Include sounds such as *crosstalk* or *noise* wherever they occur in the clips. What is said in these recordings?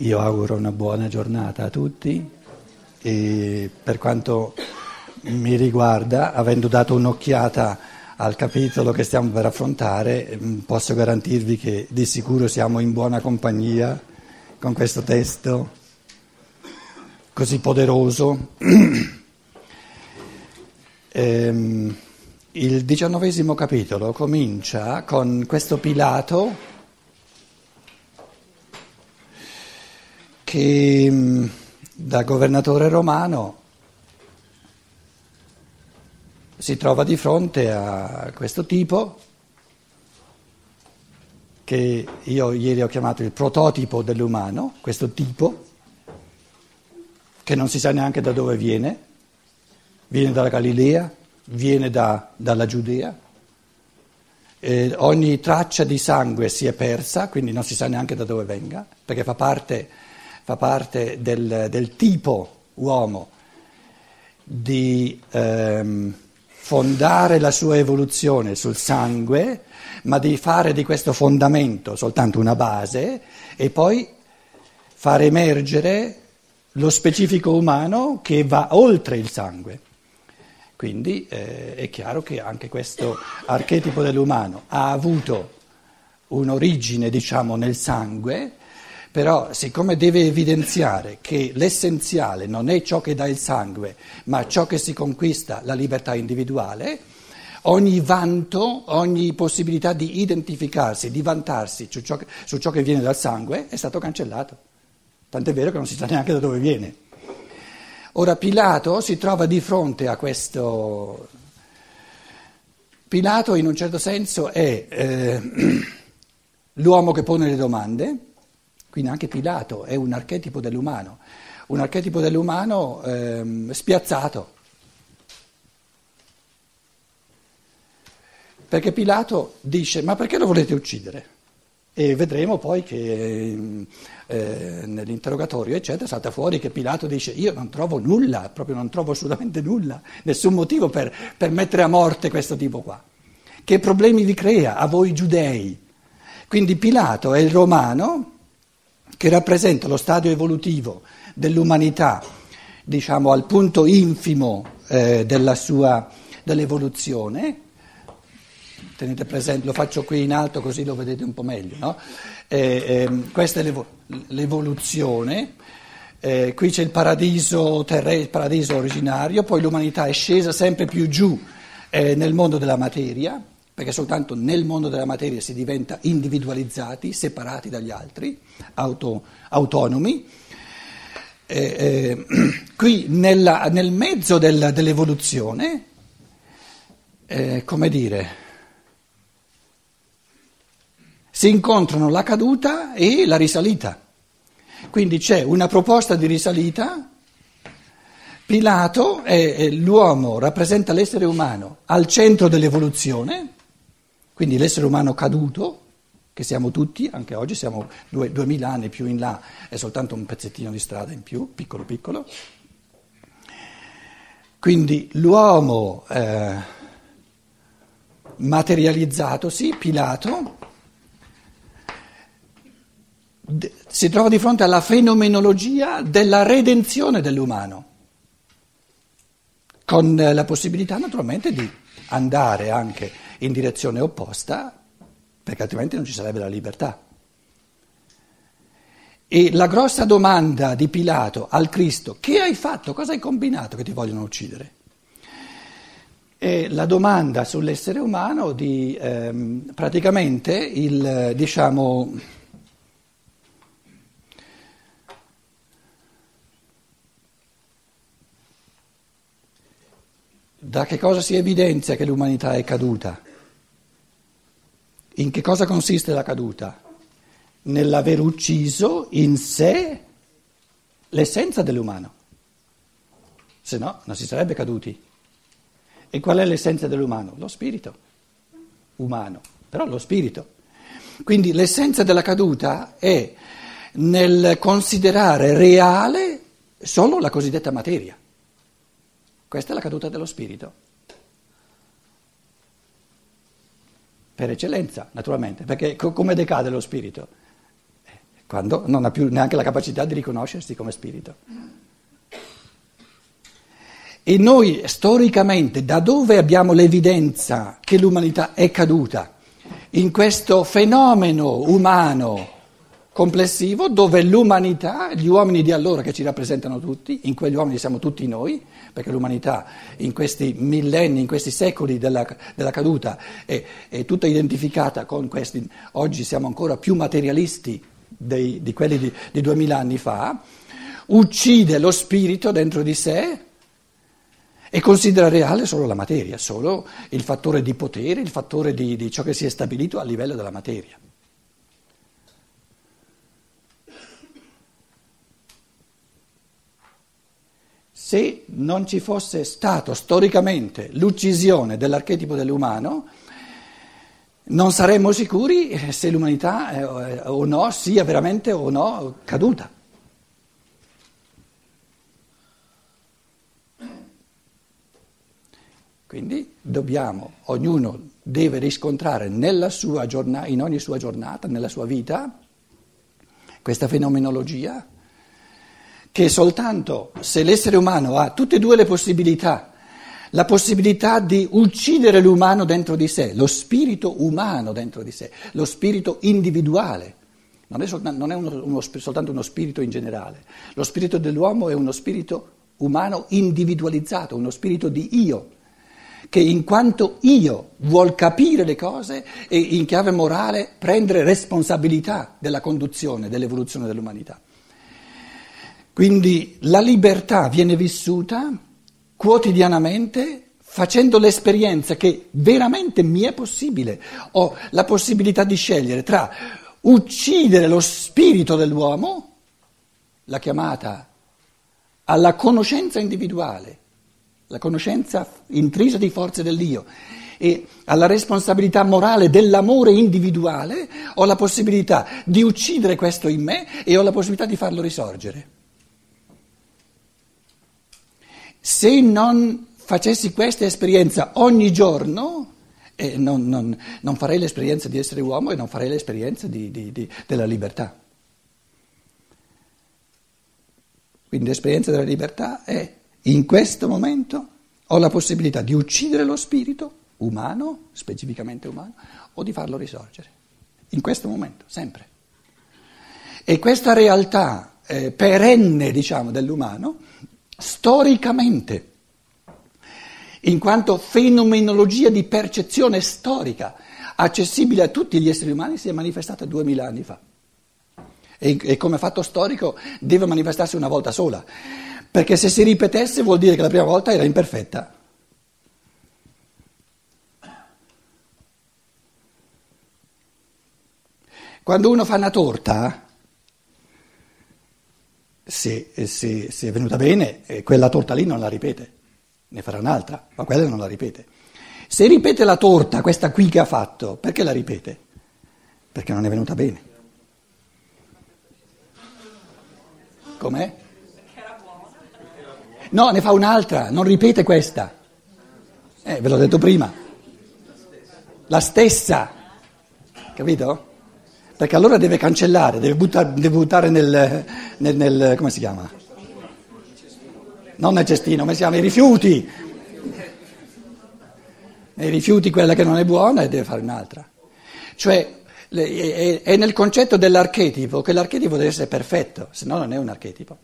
Io auguro una buona giornata a tutti e per quanto mi riguarda, avendo dato un'occhiata al capitolo che stiamo per affrontare, mm, posso garantirvi che di sicuro siamo in buona compagnia con questo testo così poderoso. *clears throat* ehm, il diciannovesimo capitolo comincia con questo Pilato che mm, da governatore romano si trova di fronte a questo tipo che io ieri ho chiamato il prototipo dell'umano, questo tipo che non si sa neanche da dove viene, viene dalla Galilea, viene da, dalla Giudea, eh, ogni traccia di sangue si è persa, quindi non si sa neanche da dove venga, perché fa parte fa parte del, del tipo uomo di ehm, fondare la sua evoluzione sul sangue, ma di fare di questo fondamento soltanto una base e poi far emergere lo specifico umano che va oltre il sangue. Quindi eh, è chiaro che anche questo archetipo dell'umano ha avuto un'origine, diciamo, nel sangue, però siccome deve evidenziare che l'essenziale non è ciò che dà il sangue, ma ciò che si conquista la libertà individuale, ogni vanto, ogni possibilità di identificarsi, di vantarsi su ciò, che, su ciò che viene dal sangue è stato cancellato. Tant'è vero che non si sa neanche da dove viene. Ora Pilato si trova di fronte a questo... Pilato in un certo senso è eh, *clears throat* l'uomo che pone le domande, quindi anche Pilato è un archetipo dell'umano, un archetipo dell'umano ehm, spiazzato. Perché Pilato dice, ma perché lo volete uccidere? E vedremo poi che eh, nell'interrogatorio, eccetera, salta fuori che Pilato dice, io non trovo nulla, proprio non trovo assolutamente nulla, nessun motivo per, per mettere a morte questo tipo qua. Che problemi vi crea a voi giudei? Quindi Pilato è il romano che rappresenta lo stadio evolutivo dell'umanità, diciamo al punto infimo eh, della sua, dell'evoluzione. Tenete presente, lo faccio qui in alto così lo vedete un po' meglio. No? Eh, eh, questa è l'evoluzione. Eh, qui c'è il paradiso terrestre, il paradiso originario, poi l'umanità è scesa sempre più giù eh, nel mondo della materia perché soltanto nel mondo della materia si diventa individualizzati, separati dagli altri, auto, autonomi. Eh, eh, *clears throat* qui nella, nel mezzo del, dell'evoluzione, eh, come dire, si incontrano la caduta e la risalita. Quindi c'è una proposta di risalita. Pilato è l'uomo, rappresenta l'essere umano al centro dell'evoluzione quindi l'essere umano caduto, che siamo tutti, anche oggi siamo due, duemila anni più in là, è soltanto un pezzettino di strada in più, piccolo piccolo. Quindi l'uomo eh, materializzatosi, Pilato, d- si trova di fronte alla fenomenologia della redenzione dell'umano, con la possibilità naturalmente di andare anche in direzione opposta, perché altrimenti non ci sarebbe la libertà. E la grossa domanda di Pilato al Cristo, che hai fatto, cosa hai combinato che ti vogliono uccidere? È la domanda sull'essere umano di ehm, praticamente il, diciamo, da che cosa si evidenzia che l'umanità è caduta? In che cosa consiste la caduta? Nell'aver ucciso in sé l'essenza dell'umano. Se no, non si sarebbe caduti. E qual è l'essenza dell'umano? Lo spirito umano, però lo spirito. Quindi l'essenza della caduta è nel considerare reale solo la cosiddetta materia. Questa è la caduta dello spirito. Per eccellenza, naturalmente, perché co- come decade lo spirito? Quando non ha più neanche la capacità di riconoscersi come spirito. E noi storicamente da dove abbiamo l'evidenza che l'umanità è caduta? In questo fenomeno umano complessivo dove l'umanità, gli uomini di allora che ci rappresentano tutti, in quegli uomini siamo tutti noi, perché l'umanità in questi millenni, in questi secoli della, della caduta è, è, tutta identificata con questi, oggi siamo ancora più materialisti dei, di quelli di, duemila anni fa, uccide lo spirito dentro di sé e considera reale solo la materia, solo il fattore di potere, il fattore di, di ciò che si è stabilito a livello della materia. Se non ci fosse stato storicamente l'uccisione dell'archetipo dell'umano, non saremmo sicuri se l'umanità eh, o no sia veramente o no caduta. Quindi dobbiamo, ognuno deve riscontrare giornata, in ogni sua giornata, nella sua vita, questa fenomenologia che soltanto se l'essere umano ha tutte e due le possibilità, la possibilità di uccidere l'umano dentro di sé, lo spirito umano dentro di sé, lo spirito individuale, non è, soltanto, non è uno, uno, soltanto uno spirito in generale, lo spirito dell'uomo è uno spirito umano individualizzato, uno spirito di io che in quanto io vuol capire le cose e in chiave morale prendere responsabilità della conduzione, dell'evoluzione dell'umanità. Quindi la libertà viene vissuta quotidianamente facendo l'esperienza che veramente mi è possibile. Ho la possibilità di scegliere tra uccidere lo spirito dell'uomo, la chiamata alla conoscenza individuale, la conoscenza intrisa di forze dell'io e alla responsabilità morale dell'amore individuale, ho la possibilità di uccidere questo in me e ho la possibilità di farlo risorgere. Se non facessi questa esperienza ogni giorno, eh, non, non, non, farei l'esperienza di essere uomo e non farei l'esperienza di, di, di, della libertà. Quindi l'esperienza della libertà è in questo momento ho la possibilità di uccidere lo spirito umano, specificamente umano, o di farlo risorgere. In questo momento, sempre. E questa realtà eh, perenne, diciamo, dell'umano storicamente, in quanto fenomenologia di percezione storica accessibile a tutti gli esseri umani si è manifestata duemila anni fa. E, e come fatto storico deve manifestarsi una volta sola, perché se si ripetesse vuol dire che la prima volta era imperfetta. Quando uno fa una torta, se, se, se, è venuta bene, eh, quella torta lì non la ripete, ne farà un'altra, ma quella non la ripete. Se ripete la torta, questa qui che ha fatto, perché la ripete? Perché non è venuta bene. Com'è? No, ne fa un'altra, non ripete questa. Eh, ve l'ho detto prima. La stessa. Capito? Perché allora deve cancellare, deve buttare, deve buttare nel, nel, nel, come si chiama? Non nel cestino, come si chiama? I rifiuti. Nei rifiuti quella che non è buona e deve fare un'altra. Cioè è nel concetto dell'archetipo che l'archetipo deve essere perfetto, se no non è un archetipo.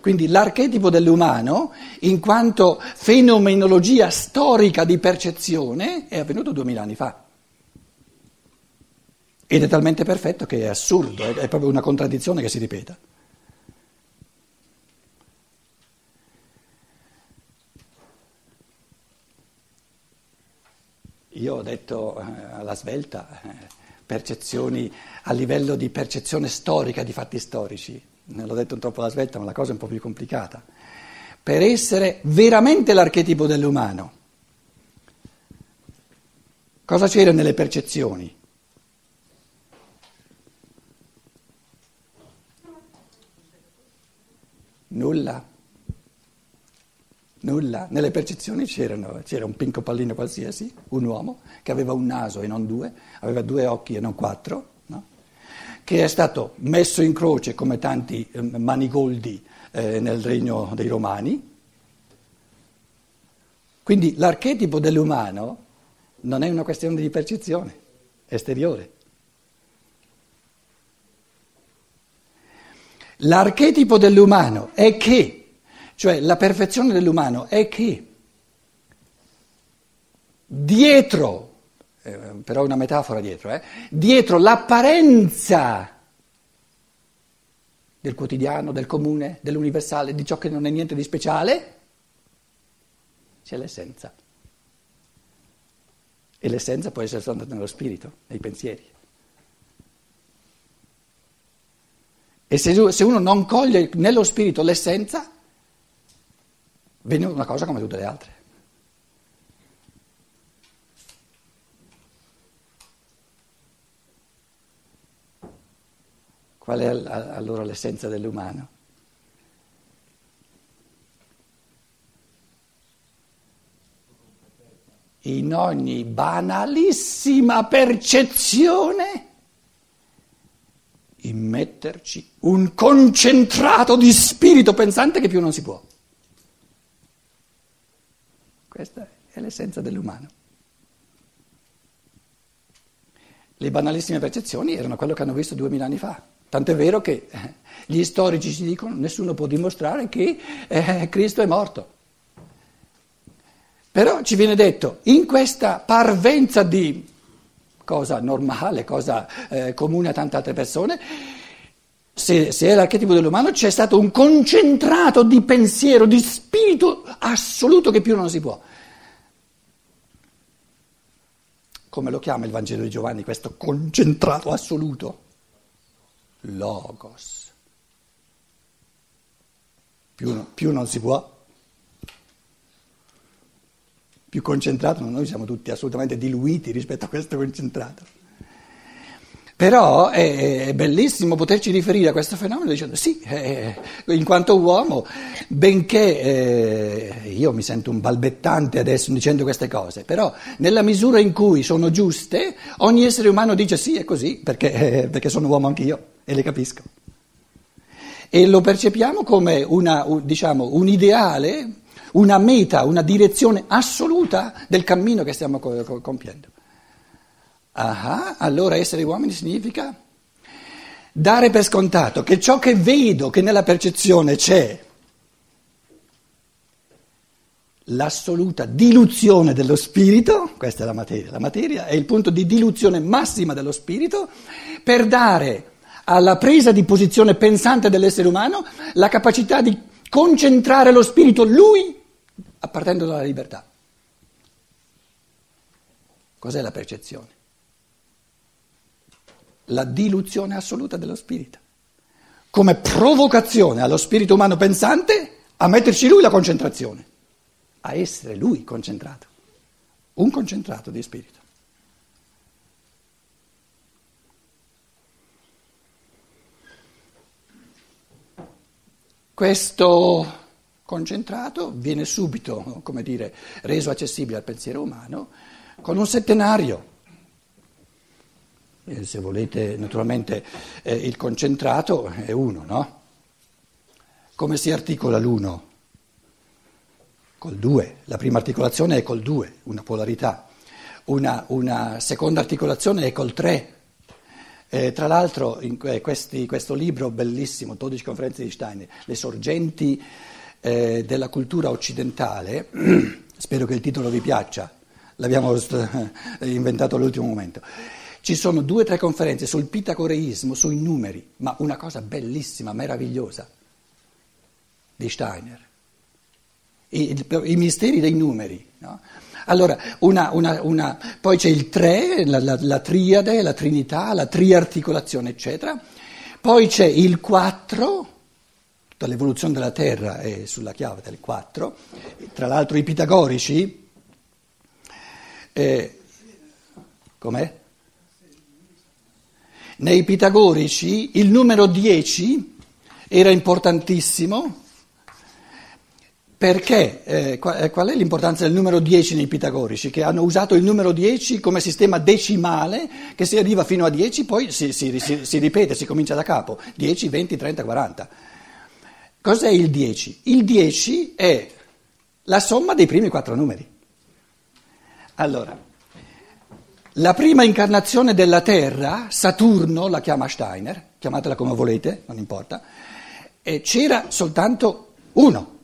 Quindi l'archetipo dell'umano, in quanto fenomenologia storica di percezione, è avvenuto duemila anni fa. Ed è talmente perfetto che è assurdo, è proprio una contraddizione che si ripeta. Io ho detto eh, alla svelta eh, percezioni a livello di percezione storica di fatti storici, non l'ho detto troppo alla svelta, ma la cosa è un po' più complicata. Per essere veramente l'archetipo dell'umano, cosa c'era nelle percezioni? Nulla. Nulla. Nelle percezioni c'era un pinco pallino qualsiasi, un uomo che aveva un naso e non due, aveva due occhi e non quattro, no? che è stato messo in croce come tanti eh, manigoldi eh, nel regno dei Romani. Quindi l'archetipo dell'umano non è una questione di percezione esteriore. L'archetipo dell'umano è che, cioè la perfezione dell'umano è che dietro, eh, però una metafora dietro, eh, dietro l'apparenza del quotidiano, del comune, dell'universale, di ciò che non è niente di speciale, c'è l'essenza. E l'essenza può essere soltanto nello spirito, nei pensieri. E se, se uno non coglie nello spirito l'essenza, viene una cosa come tutte le altre. Qual è allora l'essenza dell'umano? In ogni banalissima percezione immetterci un concentrato di spirito pensante che più non si può. Questa è l'essenza dell'umano. Le banalissime percezioni erano quello che hanno visto duemila anni fa. Tant'è vero che eh, gli storici ci dicono nessuno può dimostrare che eh, Cristo è morto. Però ci viene detto, in questa parvenza di cosa normale, cosa eh, comune a tante altre persone, se, se, è l'archetipo dell'umano c'è stato un concentrato di pensiero, di spirito assoluto che più non si può. Come lo chiama il Vangelo di Giovanni, questo concentrato assoluto? Logos. Più, più non si può più concentrato, noi siamo tutti assolutamente diluiti rispetto a questo concentrato. Però è, bellissimo poterci riferire a questo fenomeno dicendo sì, eh, in quanto uomo, benché eh, io mi sento un balbettante adesso dicendo queste cose, però nella misura in cui sono giuste, ogni essere umano dice sì, è così, perché, eh, perché sono uomo anch'io e le capisco. E lo percepiamo come una, un, diciamo, un ideale una meta, una direzione assoluta del cammino che stiamo compiendo. Ah, allora essere uomini significa dare per scontato che ciò che vedo, che nella percezione c'è, l'assoluta diluzione dello spirito, questa è la materia, la materia è il punto di diluzione massima dello spirito, per dare alla presa di posizione pensante dell'essere umano la capacità di concentrare lo spirito lui partendo dalla libertà. Cos'è la percezione? La diluzione assoluta dello spirito, come provocazione allo spirito umano pensante a metterci lui la concentrazione, a essere lui concentrato, un concentrato di spirito. Questo concentrato viene subito, come dire, reso accessibile al pensiero umano con un settenario. E se volete, naturalmente eh, il concentrato è uno, no? Come si articola l'uno? Col due. La prima articolazione è col due, una polarità. Una, una seconda articolazione è col tre. Eh, tra l'altro, in questi, questo libro bellissimo, 12 conferenze di Steiner, Le sorgenti eh, della cultura occidentale, *clears throat* spero che il titolo vi piaccia, l'abbiamo inventato all'ultimo momento. Ci sono due o tre conferenze sul pitagoreismo, sui numeri, ma una cosa bellissima, meravigliosa di Steiner. I, i, i misteri dei numeri. No? Allora, una, una, una, poi c'è il tre, la, la, la, triade, la trinità, la triarticolazione, eccetera. Poi c'è il quattro, tutta l'evoluzione della Terra è sulla chiave del 4, tra l'altro i pitagorici, eh, com'è? Nei pitagorici il numero 10 era importantissimo Perché? Eh, qual è l'importanza del numero 10 nei pitagorici? Che hanno usato il numero 10 come sistema decimale, che si arriva fino a 10, poi si, si, si, si ripete, si comincia da capo. 10, 20, 30, 40. Cos'è il 10? Il 10 è la somma dei primi quattro numeri. Allora, la prima incarnazione della Terra, Saturno, la chiama Steiner, chiamatela come volete, non importa, c'era soltanto uno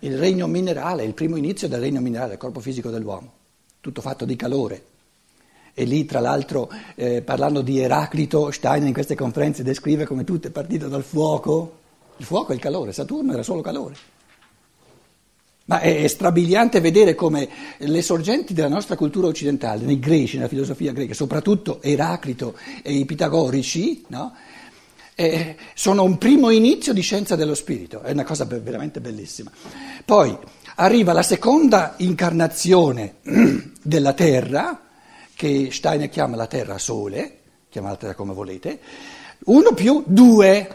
il regno minerale, il primo inizio del regno minerale, del corpo fisico dell'uomo, tutto fatto di calore. E lì, tra l'altro, eh, parlando di Eraclito, Steiner in queste conferenze descrive come tutto è partito dal fuoco. Il fuoco è il calore, Saturno era solo calore. Ma è strabiliante vedere come le sorgenti della nostra cultura occidentale, nei greci, nella filosofia greca, soprattutto Eraclito e i pitagorici, no? eh, sono un primo inizio di scienza dello spirito, è una cosa veramente bellissima. Poi arriva la seconda incarnazione *clears throat* della Terra, che Steiner chiama la Terra Sole, chiamatela come volete, uno più due,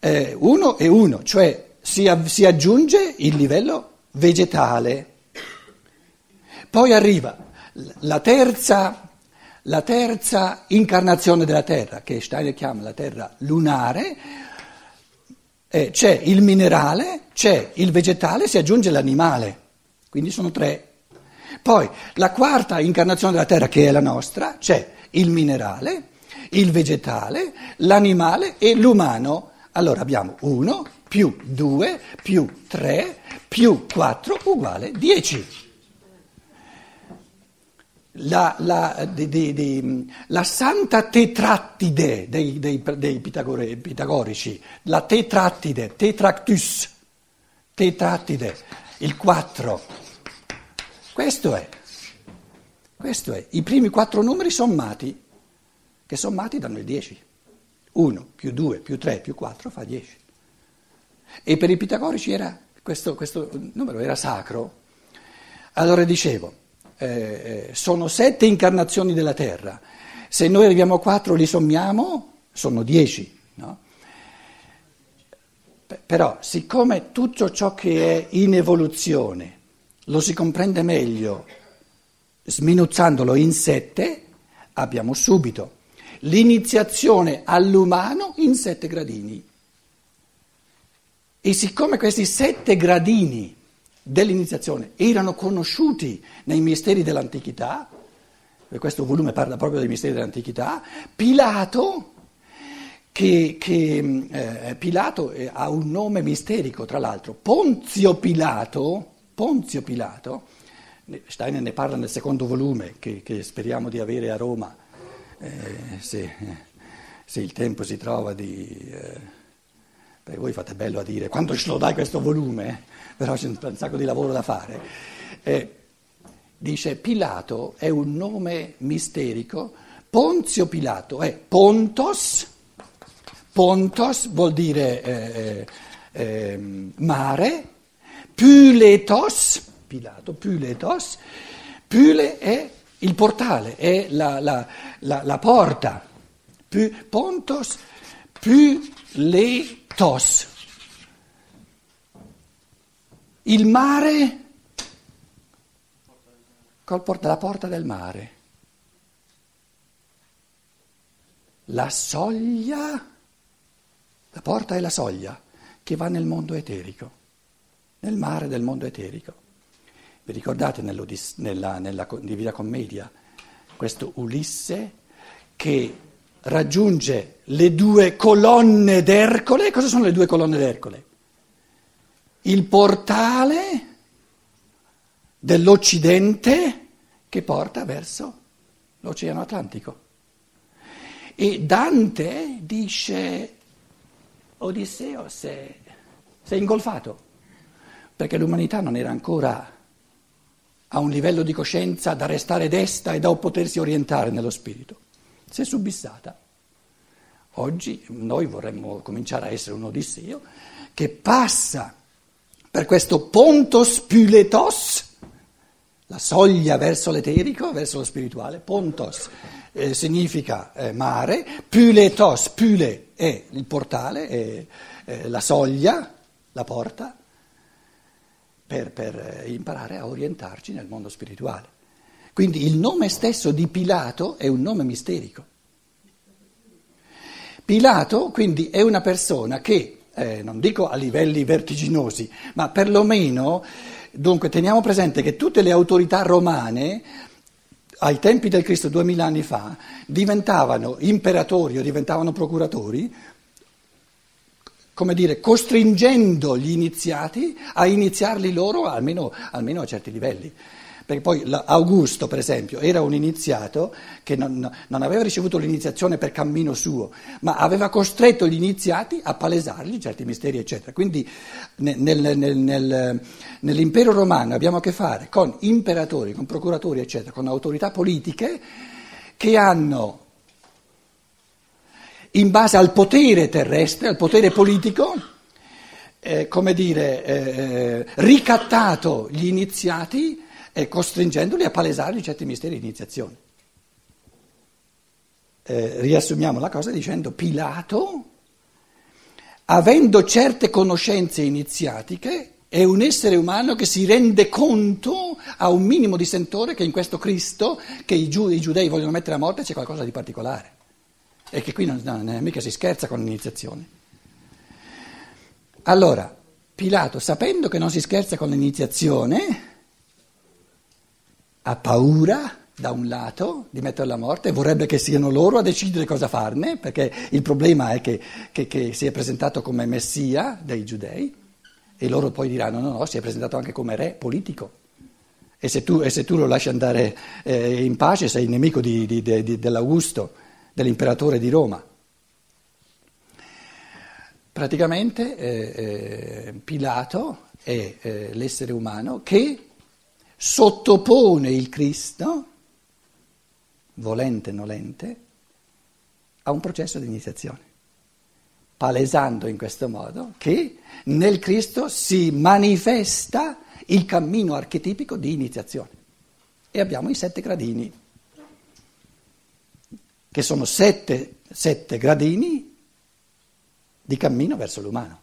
eh, uno e uno, cioè si, si aggiunge il livello vegetale. Poi arriva la terza la terza incarnazione della Terra, che Steiner chiama la Terra lunare, eh, c'è il minerale, c'è il vegetale, si aggiunge l'animale, quindi sono tre. Poi la quarta incarnazione della Terra, che è la nostra, c'è il minerale, il vegetale, l'animale e l'umano. Allora abbiamo uno più due più tre più quattro uguale dieci la, la, di, di, di, la, santa tetrattide dei, dei, dei pitagorici, la tetrattide, tetractus, tetrattide, il 4. Questo è, questo è, i primi quattro numeri sommati, che sommati danno il 10. 1 più 2 più 3 più 4 fa 10. E per i pitagorici era, questo, questo numero era sacro. Allora dicevo, eh, sono sette incarnazioni della Terra, se noi arriviamo a quattro li sommiamo, sono dieci. No? Però siccome tutto ciò che è in evoluzione lo si comprende meglio sminuzzandolo in sette, abbiamo subito l'iniziazione all'umano in sette gradini. E siccome questi sette gradini dell'iniziazione erano conosciuti nei misteri dell'antichità, questo volume parla proprio dei misteri dell'antichità, Pilato, che, che eh, Pilato eh, ha un nome misterico tra l'altro, Ponzio Pilato, Ponzio Pilato, Steiner ne parla nel secondo volume che, che speriamo di avere a Roma, eh, se, se, il tempo si trova di... Eh, perché voi fate bello a dire quando ce lo dai questo volume, però c'è un sacco di lavoro da fare. Eh, dice Pilato è un nome misterico, Ponzio Pilato è Pontos, Pontos vuol dire eh, eh, mare, Pyletos, Pilato, Pyletos, Pyle è il portale, è la, la, la, la porta, Py, Pontos, tos. Il mare col porta, la porta del mare. La soglia, la porta è la soglia che va nel mondo eterico, nel mare del mondo eterico. Vi ricordate nella, nella Divina Commedia questo Ulisse che raggiunge le due colonne d'Ercole. Cosa sono le due colonne d'Ercole? Il portale dell'Occidente che porta verso l'Oceano Atlantico. E Dante dice, Odisseo si è ingolfato, perché l'umanità non era ancora a un livello di coscienza da restare desta e da potersi orientare nello spirito. Si è subissata. Oggi noi vorremmo cominciare a essere un Odisseo che passa per questo pontos pyletos, la soglia verso l'eterico, verso lo spirituale, pontos eh, significa eh, mare, pyletos, pyle è il portale, è eh, la soglia, la porta per, per imparare a orientarci nel mondo spirituale. Quindi il nome stesso di Pilato è un nome misterico. Pilato quindi è una persona che, eh, non dico a livelli vertiginosi, ma perlomeno, dunque teniamo presente che tutte le autorità romane ai tempi del Cristo, duemila anni fa, diventavano imperatori o diventavano procuratori, come dire, costringendo gli iniziati a iniziarli loro almeno, almeno a certi livelli. Perché poi Augusto, per esempio, era un iniziato che non, non, aveva ricevuto l'iniziazione per cammino suo, ma aveva costretto gli iniziati a palesargli certi misteri, eccetera. Quindi nel, nel, nel, nell'impero romano abbiamo a che fare con imperatori, con procuratori, eccetera, con autorità politiche che hanno, in base al potere terrestre, al potere politico, eh, come dire, eh, ricattato gli iniziati e costringendoli a palesargli certi misteri di iniziazione. Eh, riassumiamo la cosa dicendo Pilato, avendo certe conoscenze iniziatiche, è un essere umano che si rende conto, ha un minimo di sentore che in questo Cristo, che i, giu- i giudei vogliono mettere a morte, c'è qualcosa di particolare. E che qui non, non, mica si scherza con l'iniziazione. Allora, Pilato, sapendo che non si scherza con l'iniziazione, ha paura da un lato di metterla a morte, vorrebbe che siano loro a decidere cosa farne, perché il problema è che, che, che si è presentato come messia dei giudei e loro poi diranno no, no, si è presentato anche come re politico. E se tu, e se tu lo lasci andare eh, in pace sei nemico di, di, di, dell'Augusto, dell'imperatore di Roma. Praticamente eh, eh, Pilato è eh, l'essere umano che sottopone il Cristo, volente o nolente, a un processo di iniziazione, palesando in questo modo che nel Cristo si manifesta il cammino archetipico di iniziazione. E abbiamo i sette gradini, che sono sette, sette gradini di cammino verso l'umano.